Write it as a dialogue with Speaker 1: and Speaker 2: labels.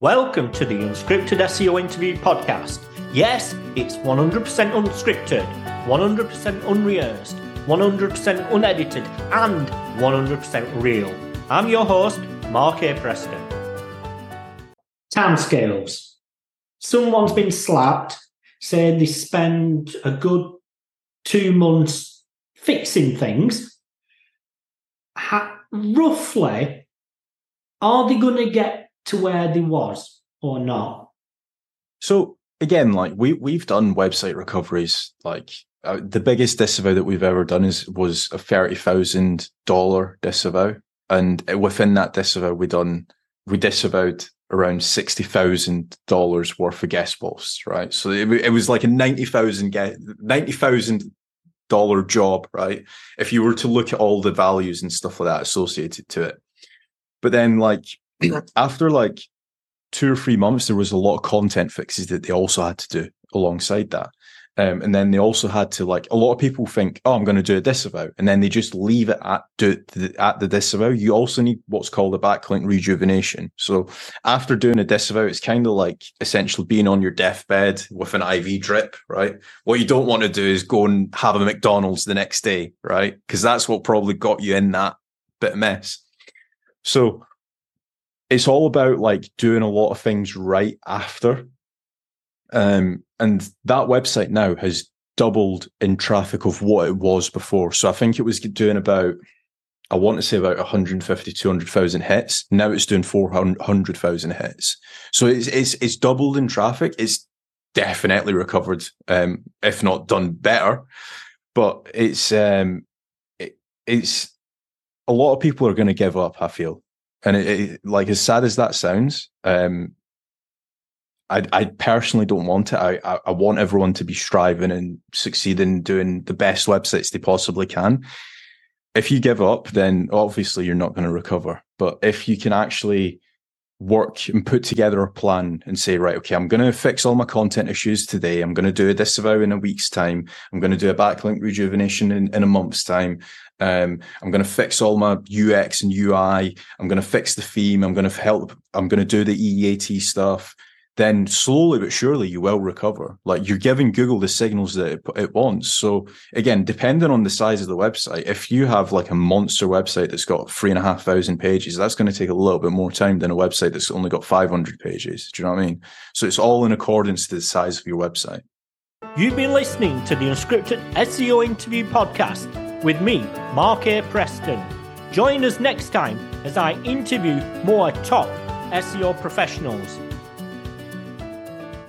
Speaker 1: Welcome to the Unscripted SEO Interview Podcast. Yes, it's 100% unscripted, 100% unrehearsed, 100% unedited, and 100% real. I'm your host, Mark A. Preston. Timescales. Someone's been slapped, say they spend a good two months fixing things. Ha- roughly, are they going to get to where they was or not?
Speaker 2: So again, like we we've done website recoveries. Like uh, the biggest disavow that we've ever done is was a thirty thousand dollar disavow, and within that disavow, we done we disavowed around sixty thousand dollars worth of guest posts. Right, so it, it was like a ninety thousand get ninety thousand dollar job. Right, if you were to look at all the values and stuff like that associated to it, but then like after like two or three months, there was a lot of content fixes that they also had to do alongside that. Um, and then they also had to like a lot of people think, oh, I'm going to do a disavow, and then they just leave it at do the, at the disavow. You also need what's called a backlink rejuvenation. So after doing a disavow, it's kind of like essentially being on your deathbed with an IV drip, right? What you don't want to do is go and have a McDonald's the next day, right? Because that's what probably got you in that bit of mess. So it's all about like doing a lot of things right after. Um, and that website now has doubled in traffic of what it was before. So I think it was doing about, I want to say about 150, 200,000 hits. Now it's doing 400,000 hits. So it's, it's, it's doubled in traffic. It's definitely recovered, um, if not done better. But it's, um, it, it's, a lot of people are going to give up, I feel and it, it, like as sad as that sounds, um, I, I personally don't want it. I, I, I want everyone to be striving and succeeding, doing the best websites they possibly can. If you give up, then obviously you're not going to recover. But if you can actually work and put together a plan and say, right, okay, I'm going to fix all my content issues today. I'm going to do a disavow in a week's time. I'm going to do a backlink rejuvenation in, in a month's time. Um, I'm going to fix all my UX and UI. I'm going to fix the theme. I'm going to help. I'm going to do the EEAT stuff. Then slowly but surely you will recover. Like you're giving Google the signals that it, it wants. So again, depending on the size of the website, if you have like a monster website that's got three and a half thousand pages, that's going to take a little bit more time than a website that's only got 500 pages. Do you know what I mean? So it's all in accordance to the size of your website.
Speaker 1: You've been listening to the Unscripted SEO Interview Podcast with me, Mark A. Preston. Join us next time as I interview more top SEO professionals.